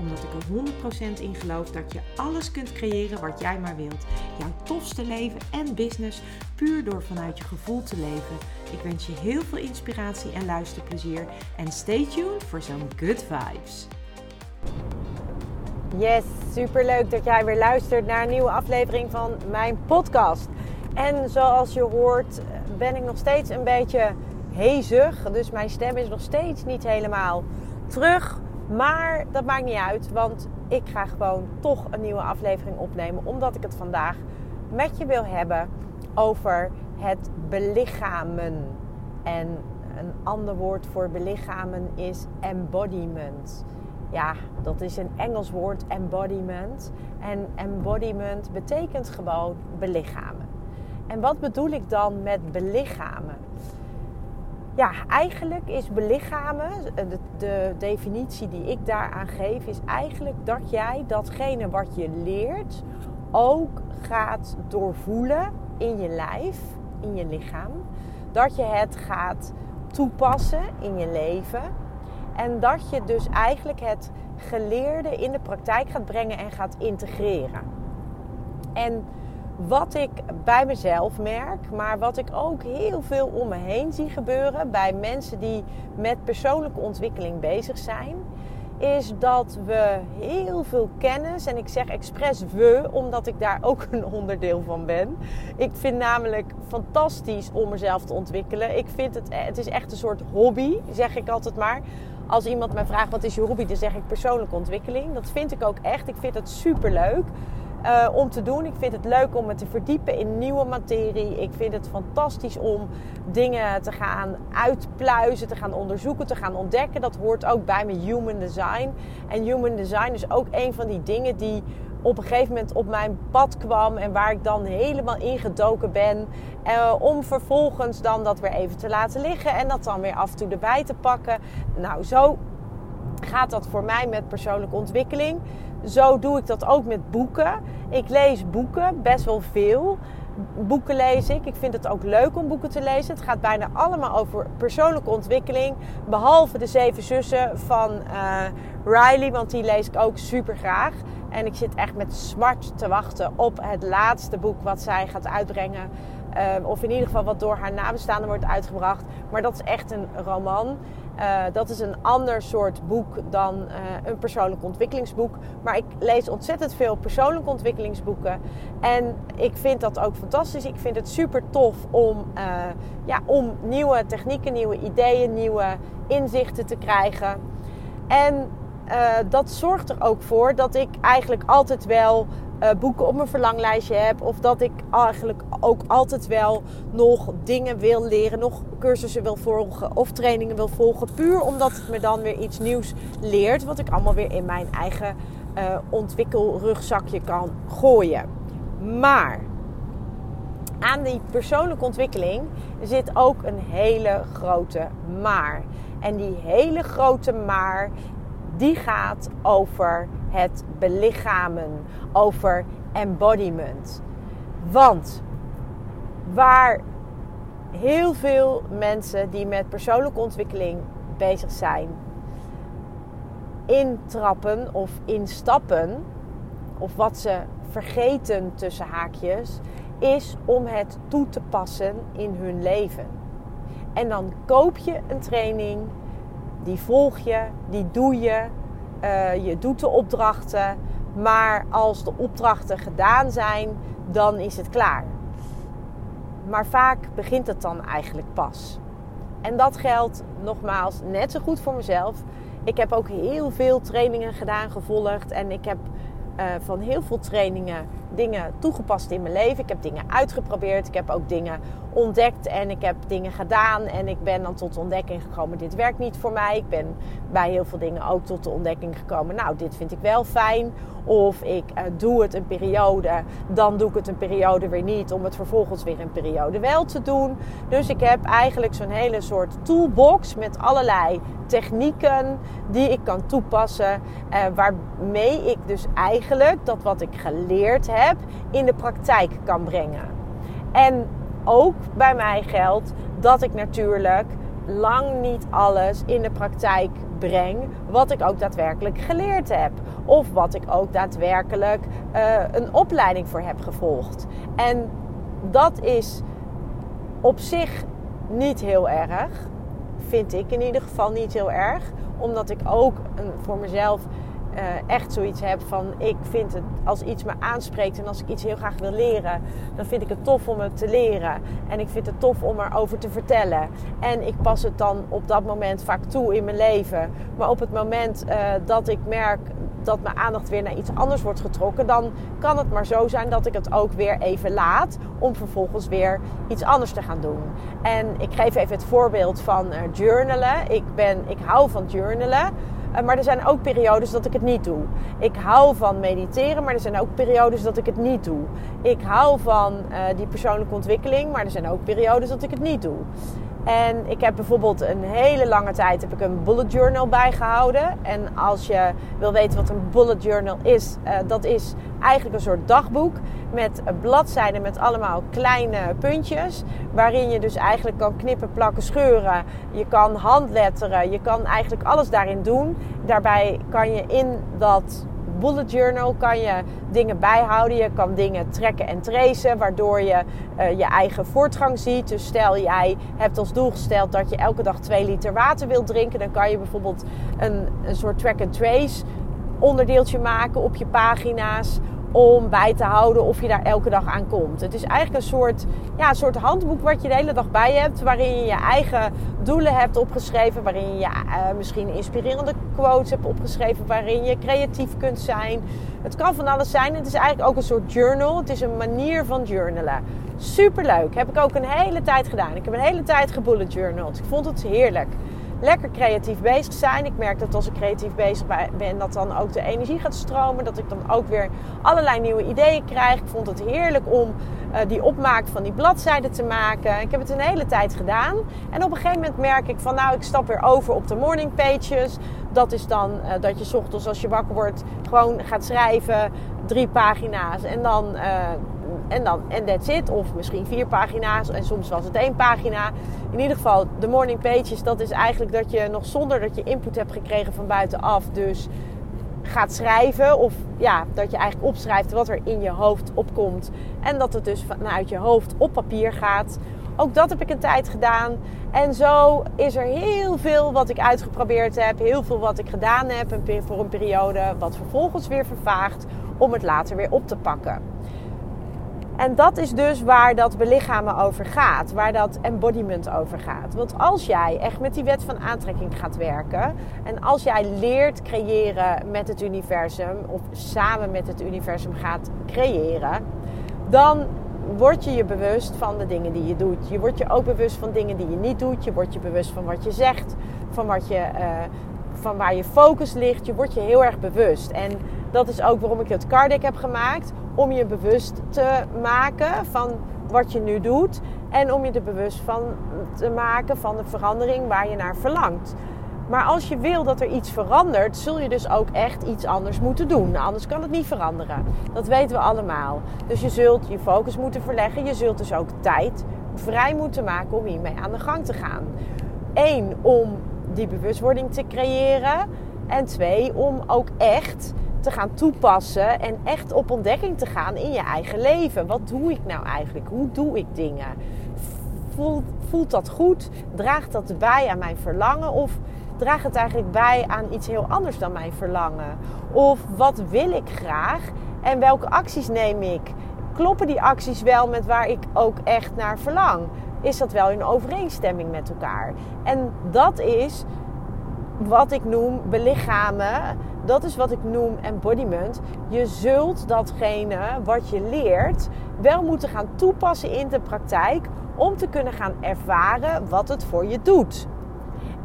Omdat ik er 100% in geloof dat je alles kunt creëren wat jij maar wilt. Jouw tofste leven en business puur door vanuit je gevoel te leven. Ik wens je heel veel inspiratie en luisterplezier. En stay tuned voor zo'n good vibes. Yes, super leuk dat jij weer luistert naar een nieuwe aflevering van mijn podcast. En zoals je hoort ben ik nog steeds een beetje hezig. Dus mijn stem is nog steeds niet helemaal terug. Maar dat maakt niet uit, want ik ga gewoon toch een nieuwe aflevering opnemen. Omdat ik het vandaag met je wil hebben over het belichamen. En een ander woord voor belichamen is embodiment. Ja, dat is een Engels woord, embodiment. En embodiment betekent gewoon belichamen. En wat bedoel ik dan met belichamen? Ja, eigenlijk is belichamen, de, de definitie die ik daaraan geef, is eigenlijk dat jij datgene wat je leert ook gaat doorvoelen in je lijf, in je lichaam. Dat je het gaat toepassen in je leven. En dat je dus eigenlijk het geleerde in de praktijk gaat brengen en gaat integreren. En wat ik bij mezelf merk, maar wat ik ook heel veel om me heen zie gebeuren bij mensen die met persoonlijke ontwikkeling bezig zijn, is dat we heel veel kennis, en ik zeg expres we, omdat ik daar ook een onderdeel van ben. Ik vind namelijk fantastisch om mezelf te ontwikkelen. Ik vind het, het is echt een soort hobby, zeg ik altijd maar. Als iemand mij vraagt wat is je hobby, dan zeg ik persoonlijke ontwikkeling. Dat vind ik ook echt. Ik vind het super leuk. Uh, om te doen. Ik vind het leuk om me te verdiepen in nieuwe materie. Ik vind het fantastisch om dingen te gaan uitpluizen, te gaan onderzoeken, te gaan ontdekken. Dat hoort ook bij mijn human design. En human design is ook een van die dingen die op een gegeven moment op mijn pad kwam en waar ik dan helemaal ingedoken ben. Uh, om vervolgens dan dat weer even te laten liggen en dat dan weer af en toe erbij te pakken. Nou, zo gaat dat voor mij met persoonlijke ontwikkeling. Zo doe ik dat ook met boeken. Ik lees boeken, best wel veel. Boeken lees ik. Ik vind het ook leuk om boeken te lezen. Het gaat bijna allemaal over persoonlijke ontwikkeling. Behalve de Zeven Zussen van uh, Riley, want die lees ik ook super graag. En ik zit echt met smart te wachten op het laatste boek wat zij gaat uitbrengen. Uh, of in ieder geval wat door haar nabestaanden wordt uitgebracht. Maar dat is echt een roman. Uh, dat is een ander soort boek dan uh, een persoonlijk ontwikkelingsboek. Maar ik lees ontzettend veel persoonlijke ontwikkelingsboeken. En ik vind dat ook fantastisch. Ik vind het super tof om, uh, ja, om nieuwe technieken, nieuwe ideeën, nieuwe inzichten te krijgen. En dat zorgt er ook voor dat ik eigenlijk altijd wel uh, boeken op mijn verlanglijstje heb. Of dat ik eigenlijk ook altijd wel nog dingen wil leren. Nog cursussen wil volgen of trainingen wil volgen. Puur omdat het me dan weer iets nieuws leert. Wat ik allemaal weer in mijn eigen uh, ontwikkelrugzakje kan gooien. Maar aan die persoonlijke ontwikkeling zit ook een hele grote maar. En die hele grote maar die gaat over het belichamen, over embodiment. Want waar heel veel mensen die met persoonlijke ontwikkeling bezig zijn, intrappen of instappen, of wat ze vergeten tussen haakjes, is om het toe te passen in hun leven. En dan koop je een training, die volg je, die doe je, uh, je doet de opdrachten, maar als de opdrachten gedaan zijn, dan is het klaar. Maar vaak begint het dan eigenlijk pas. En dat geldt nogmaals net zo goed voor mezelf. Ik heb ook heel veel trainingen gedaan, gevolgd. En ik heb uh, van heel veel trainingen dingen toegepast in mijn leven. Ik heb dingen uitgeprobeerd. Ik heb ook dingen ontdekt en ik heb dingen gedaan. En ik ben dan tot de ontdekking gekomen: dit werkt niet voor mij. Ik ben bij heel veel dingen ook tot de ontdekking gekomen: nou, dit vind ik wel fijn. Of ik uh, doe het een periode, dan doe ik het een periode weer niet, om het vervolgens weer een periode wel te doen. Dus ik heb eigenlijk zo'n hele soort toolbox met allerlei technieken die ik kan toepassen, uh, waarmee ik dus eigenlijk dat wat ik geleerd heb in de praktijk kan brengen. En ook bij mij geldt dat ik natuurlijk lang niet alles in de praktijk breng wat ik ook daadwerkelijk geleerd heb. Of wat ik ook daadwerkelijk uh, een opleiding voor heb gevolgd. En dat is op zich niet heel erg. Vind ik in ieder geval niet heel erg. Omdat ik ook voor mezelf uh, echt zoiets heb van ik vind het als iets me aanspreekt en als ik iets heel graag wil leren, dan vind ik het tof om het te leren. En ik vind het tof om erover te vertellen. En ik pas het dan op dat moment vaak toe in mijn leven. Maar op het moment uh, dat ik merk dat mijn aandacht weer naar iets anders wordt getrokken, dan kan het maar zo zijn dat ik het ook weer even laat om vervolgens weer iets anders te gaan doen. En ik geef even het voorbeeld van uh, journalen. Ik, ben, ik hou van journalen. Uh, maar er zijn ook periodes dat ik het niet doe. Ik hou van mediteren, maar er zijn ook periodes dat ik het niet doe. Ik hou van uh, die persoonlijke ontwikkeling, maar er zijn ook periodes dat ik het niet doe. En ik heb bijvoorbeeld een hele lange tijd heb ik een bullet journal bijgehouden. En als je wil weten wat een bullet journal is, uh, dat is eigenlijk een soort dagboek met bladzijden met allemaal kleine puntjes. Waarin je dus eigenlijk kan knippen, plakken, scheuren. Je kan handletteren. Je kan eigenlijk alles daarin doen. Daarbij kan je in dat bullet journal kan je dingen bijhouden. Je kan dingen trekken en tracen, waardoor je uh, je eigen voortgang ziet. Dus stel jij hebt als doel gesteld dat je elke dag 2 liter water wilt drinken, dan kan je bijvoorbeeld een, een soort track and trace onderdeeltje maken op je pagina's om bij te houden of je daar elke dag aan komt. Het is eigenlijk een soort, ja, een soort handboek wat je de hele dag bij hebt, waarin je je eigen doelen hebt opgeschreven, waarin je uh, misschien inspirerende quotes hebt opgeschreven, waarin je creatief kunt zijn. Het kan van alles zijn. Het is eigenlijk ook een soort journal. Het is een manier van journalen. Superleuk. Heb ik ook een hele tijd gedaan. Ik heb een hele tijd gebullet journaled. Ik vond het heerlijk lekker creatief bezig zijn. Ik merk dat als ik creatief bezig ben, dat dan ook de energie gaat stromen. Dat ik dan ook weer allerlei nieuwe ideeën krijg. Ik vond het heerlijk om uh, die opmaak van die bladzijden te maken. Ik heb het een hele tijd gedaan. En op een gegeven moment merk ik van nou, ik stap weer over op de morning pages. Dat is dan uh, dat je ochtends als je wakker wordt gewoon gaat schrijven. Drie pagina's. En dan... Uh, en dan, en that's it. Of misschien vier pagina's. En soms was het één pagina. In ieder geval, de morning pages, dat is eigenlijk dat je nog zonder dat je input hebt gekregen van buitenaf. Dus gaat schrijven. Of ja, dat je eigenlijk opschrijft wat er in je hoofd opkomt. En dat het dus vanuit je hoofd op papier gaat. Ook dat heb ik een tijd gedaan. En zo is er heel veel wat ik uitgeprobeerd heb. Heel veel wat ik gedaan heb voor een periode. Wat vervolgens weer vervaagt om het later weer op te pakken. En dat is dus waar dat belichamen over gaat, waar dat embodiment over gaat. Want als jij echt met die wet van aantrekking gaat werken en als jij leert creëren met het universum of samen met het universum gaat creëren, dan word je je bewust van de dingen die je doet. Je wordt je ook bewust van dingen die je niet doet. Je wordt je bewust van wat je zegt, van, wat je, uh, van waar je focus ligt. Je wordt je heel erg bewust. En dat is ook waarom ik het card heb gemaakt om je bewust te maken van wat je nu doet. En om je er bewust van te maken van de verandering waar je naar verlangt. Maar als je wil dat er iets verandert, zul je dus ook echt iets anders moeten doen. Nou, anders kan het niet veranderen. Dat weten we allemaal. Dus je zult je focus moeten verleggen. Je zult dus ook tijd vrij moeten maken om hiermee aan de gang te gaan. Eén, om die bewustwording te creëren. En twee, om ook echt te gaan toepassen en echt op ontdekking te gaan in je eigen leven. Wat doe ik nou eigenlijk? Hoe doe ik dingen? Voelt, voelt dat goed? Draagt dat bij aan mijn verlangen? Of draagt het eigenlijk bij aan iets heel anders dan mijn verlangen? Of wat wil ik graag en welke acties neem ik? Kloppen die acties wel met waar ik ook echt naar verlang? Is dat wel in overeenstemming met elkaar? En dat is wat ik noem belichamen dat is wat ik noem embodiment. Je zult datgene wat je leert wel moeten gaan toepassen in de praktijk om te kunnen gaan ervaren wat het voor je doet.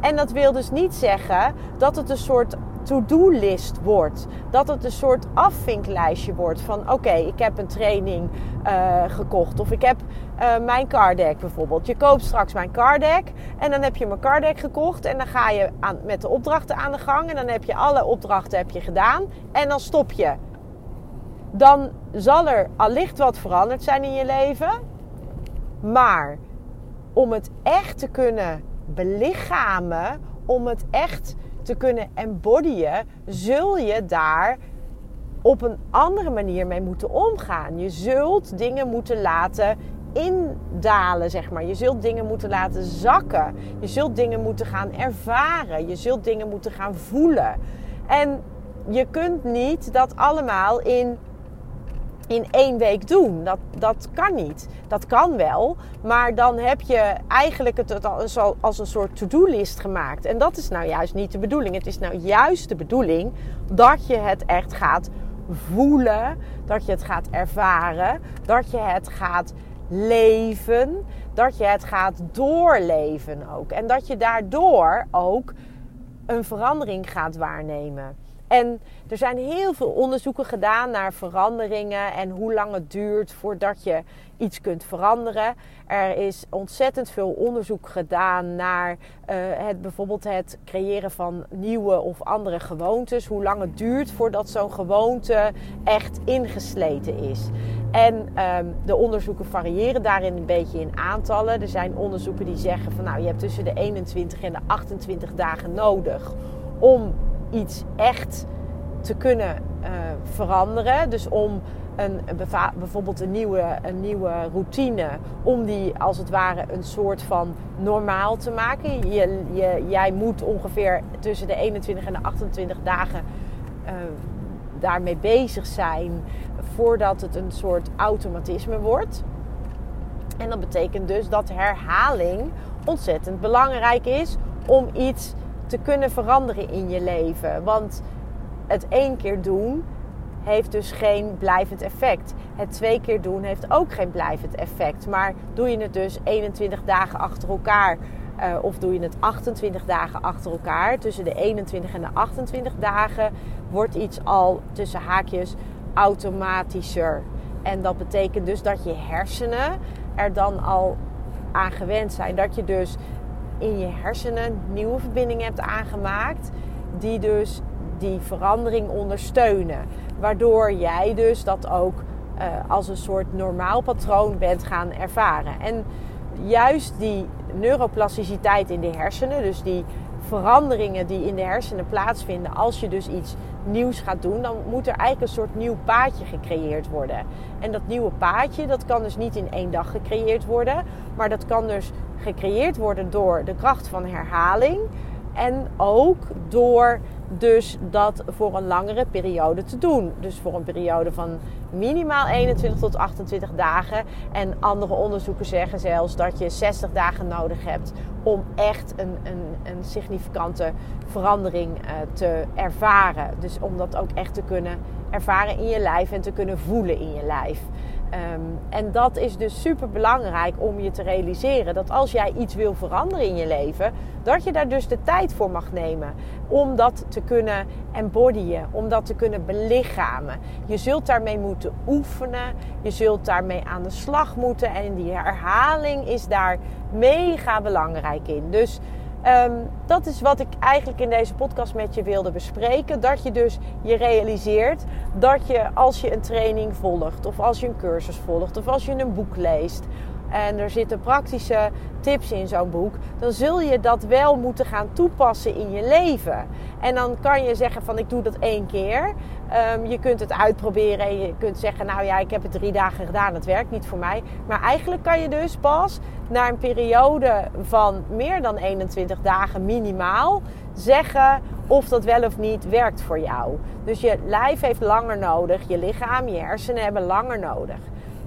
En dat wil dus niet zeggen dat het een soort to-do-list wordt. Dat het een soort afvinklijstje wordt van oké, ik heb een training uh, gekocht. Of ik heb uh, mijn card bijvoorbeeld. Je koopt straks mijn card en dan heb je mijn card gekocht. En dan ga je aan, met de opdrachten aan de gang. En dan heb je alle opdrachten heb je gedaan. En dan stop je. Dan zal er allicht wat veranderd zijn in je leven. Maar om het echt te kunnen belichamen, om het echt te kunnen embodyen, zul je daar op een andere manier mee moeten omgaan. Je zult dingen moeten laten indalen, zeg maar. Je zult dingen moeten laten zakken. Je zult dingen moeten gaan ervaren. Je zult dingen moeten gaan voelen. En je kunt niet dat allemaal in in één week doen. Dat, dat kan niet. Dat kan wel, maar dan heb je eigenlijk het als een soort to-do-list gemaakt. En dat is nou juist niet de bedoeling. Het is nou juist de bedoeling dat je het echt gaat voelen, dat je het gaat ervaren, dat je het gaat leven, dat je het gaat doorleven ook. En dat je daardoor ook een verandering gaat waarnemen. En er zijn heel veel onderzoeken gedaan naar veranderingen en hoe lang het duurt voordat je iets kunt veranderen. Er is ontzettend veel onderzoek gedaan naar uh, het, bijvoorbeeld het creëren van nieuwe of andere gewoontes. Hoe lang het duurt voordat zo'n gewoonte echt ingesleten is. En um, de onderzoeken variëren daarin een beetje in aantallen. Er zijn onderzoeken die zeggen van nou je hebt tussen de 21 en de 28 dagen nodig om iets echt te kunnen uh, veranderen. Dus om een, bijvoorbeeld een nieuwe, een nieuwe routine, om die als het ware een soort van normaal te maken. Je, jij moet ongeveer tussen de 21 en de 28 dagen uh, daarmee bezig zijn voordat het een soort automatisme wordt. En dat betekent dus dat herhaling ontzettend belangrijk is om iets te kunnen veranderen in je leven. Want het één keer doen heeft dus geen blijvend effect. Het twee keer doen heeft ook geen blijvend effect. Maar doe je het dus 21 dagen achter elkaar. Uh, of doe je het 28 dagen achter elkaar. Tussen de 21 en de 28 dagen wordt iets al tussen haakjes automatischer. En dat betekent dus dat je hersenen er dan al aan gewend zijn. Dat je dus in je hersenen nieuwe verbindingen hebt aangemaakt. Die dus die verandering ondersteunen. Waardoor jij dus dat ook uh, als een soort normaal patroon bent gaan ervaren. En juist die neuroplasticiteit in de hersenen, dus die veranderingen die in de hersenen plaatsvinden als je dus iets nieuws gaat doen, dan moet er eigenlijk een soort nieuw paadje gecreëerd worden. En dat nieuwe paadje, dat kan dus niet in één dag gecreëerd worden, maar dat kan dus gecreëerd worden door de kracht van herhaling en ook door dus dat voor een langere periode te doen. Dus voor een periode van minimaal 21 tot 28 dagen. En andere onderzoeken zeggen zelfs dat je 60 dagen nodig hebt om echt een, een, een significante verandering uh, te ervaren. Dus om dat ook echt te kunnen ervaren in je lijf en te kunnen voelen in je lijf. Um, en dat is dus super belangrijk om je te realiseren dat als jij iets wil veranderen in je leven, dat je daar dus de tijd voor mag nemen om dat te kunnen embodyen, om dat te kunnen belichamen. Je zult daarmee moeten oefenen, je zult daarmee aan de slag moeten en die herhaling is daar mega belangrijk in. Dus Um, dat is wat ik eigenlijk in deze podcast met je wilde bespreken. Dat je dus je realiseert dat je als je een training volgt, of als je een cursus volgt, of als je een boek leest. En er zitten praktische tips in zo'n boek. Dan zul je dat wel moeten gaan toepassen in je leven. En dan kan je zeggen van ik doe dat één keer. Um, je kunt het uitproberen en je kunt zeggen, nou ja, ik heb het drie dagen gedaan, het werkt niet voor mij. Maar eigenlijk kan je dus pas na een periode van meer dan 21 dagen minimaal zeggen of dat wel of niet werkt voor jou. Dus je lijf heeft langer nodig, je lichaam, je hersenen hebben langer nodig.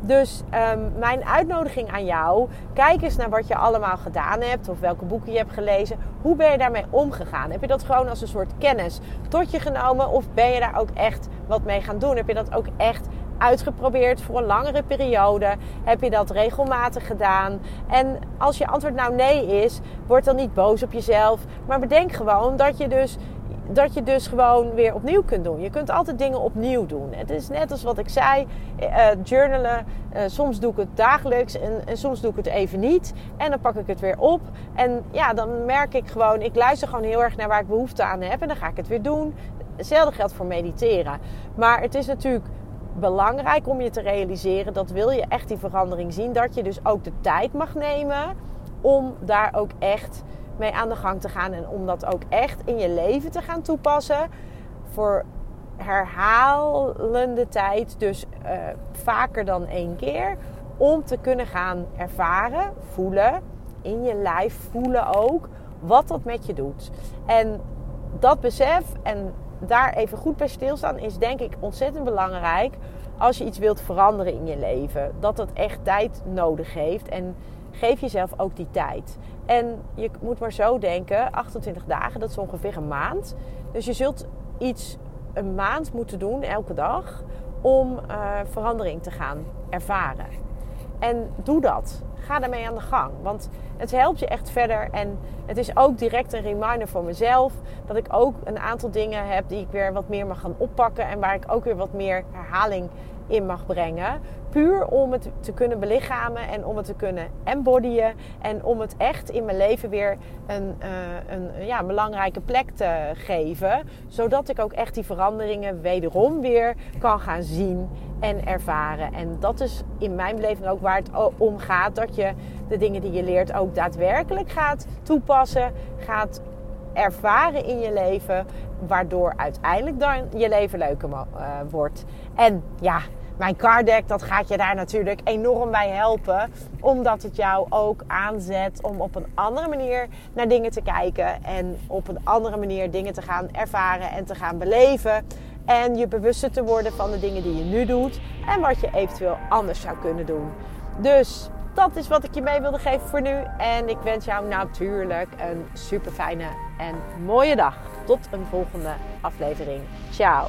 Dus ehm, mijn uitnodiging aan jou, kijk eens naar wat je allemaal gedaan hebt of welke boeken je hebt gelezen. Hoe ben je daarmee omgegaan? Heb je dat gewoon als een soort kennis tot je genomen of ben je daar ook echt wat mee gaan doen? Heb je dat ook echt uitgeprobeerd voor een langere periode? Heb je dat regelmatig gedaan? En als je antwoord nou nee is, word dan niet boos op jezelf. Maar bedenk gewoon dat je dus dat je dus gewoon weer opnieuw kunt doen. Je kunt altijd dingen opnieuw doen. Het is net als wat ik zei, uh, journalen. Uh, soms doe ik het dagelijks en, en, soms doe ik het even niet. En dan pak ik het weer op. En ja, dan merk ik gewoon, ik luister gewoon heel erg naar waar ik behoefte aan heb. En dan ga ik het weer doen. Hetzelfde geldt voor mediteren. Maar het is natuurlijk belangrijk om je te realiseren dat wil je echt die verandering zien, dat je dus ook de tijd mag nemen om daar ook echt mee aan de gang te gaan en om dat ook echt in je leven te gaan toepassen. Voor herhalende tijd, dus uh, vaker dan één keer, om te kunnen gaan ervaren, voelen, in je lijf voelen ook, wat dat met je doet. En dat besef en daar even goed bij stilstaan is denk ik ontzettend belangrijk als je iets wilt veranderen in je leven. Dat dat echt tijd nodig heeft en geef jezelf ook die tijd. En je moet maar zo denken, 28 dagen, dat is ongeveer een maand. Dus je zult iets een maand moeten doen, elke dag, om uh, verandering te gaan ervaren. En doe dat. Ga daarmee aan de gang. Want het helpt je echt verder. En het is ook direct een reminder voor mezelf. Dat ik ook een aantal dingen heb die ik weer wat meer mag gaan oppakken. En waar ik ook weer wat meer herhaling in mag brengen. Puur om het te kunnen belichamen en om het te kunnen embodyen. En om het echt in mijn leven weer een, uh, een ja, belangrijke plek te geven. Zodat ik ook echt die veranderingen wederom weer kan gaan zien en ervaren. En dat is in mijn beleving ook waar het om gaat. Dat je de dingen die je leert ook daadwerkelijk gaat toepassen. Gaat ervaren in je leven. Waardoor uiteindelijk dan je leven leuker uh, wordt. En ja, mijn card deck, dat gaat je daar natuurlijk enorm bij helpen. Omdat het jou ook aanzet om op een andere manier naar dingen te kijken. En op een andere manier dingen te gaan ervaren en te gaan beleven. En je bewuster te worden van de dingen die je nu doet. En wat je eventueel anders zou kunnen doen. Dus dat is wat ik je mee wilde geven voor nu. En ik wens jou natuurlijk een super fijne en mooie dag. Tot een volgende aflevering. Ciao.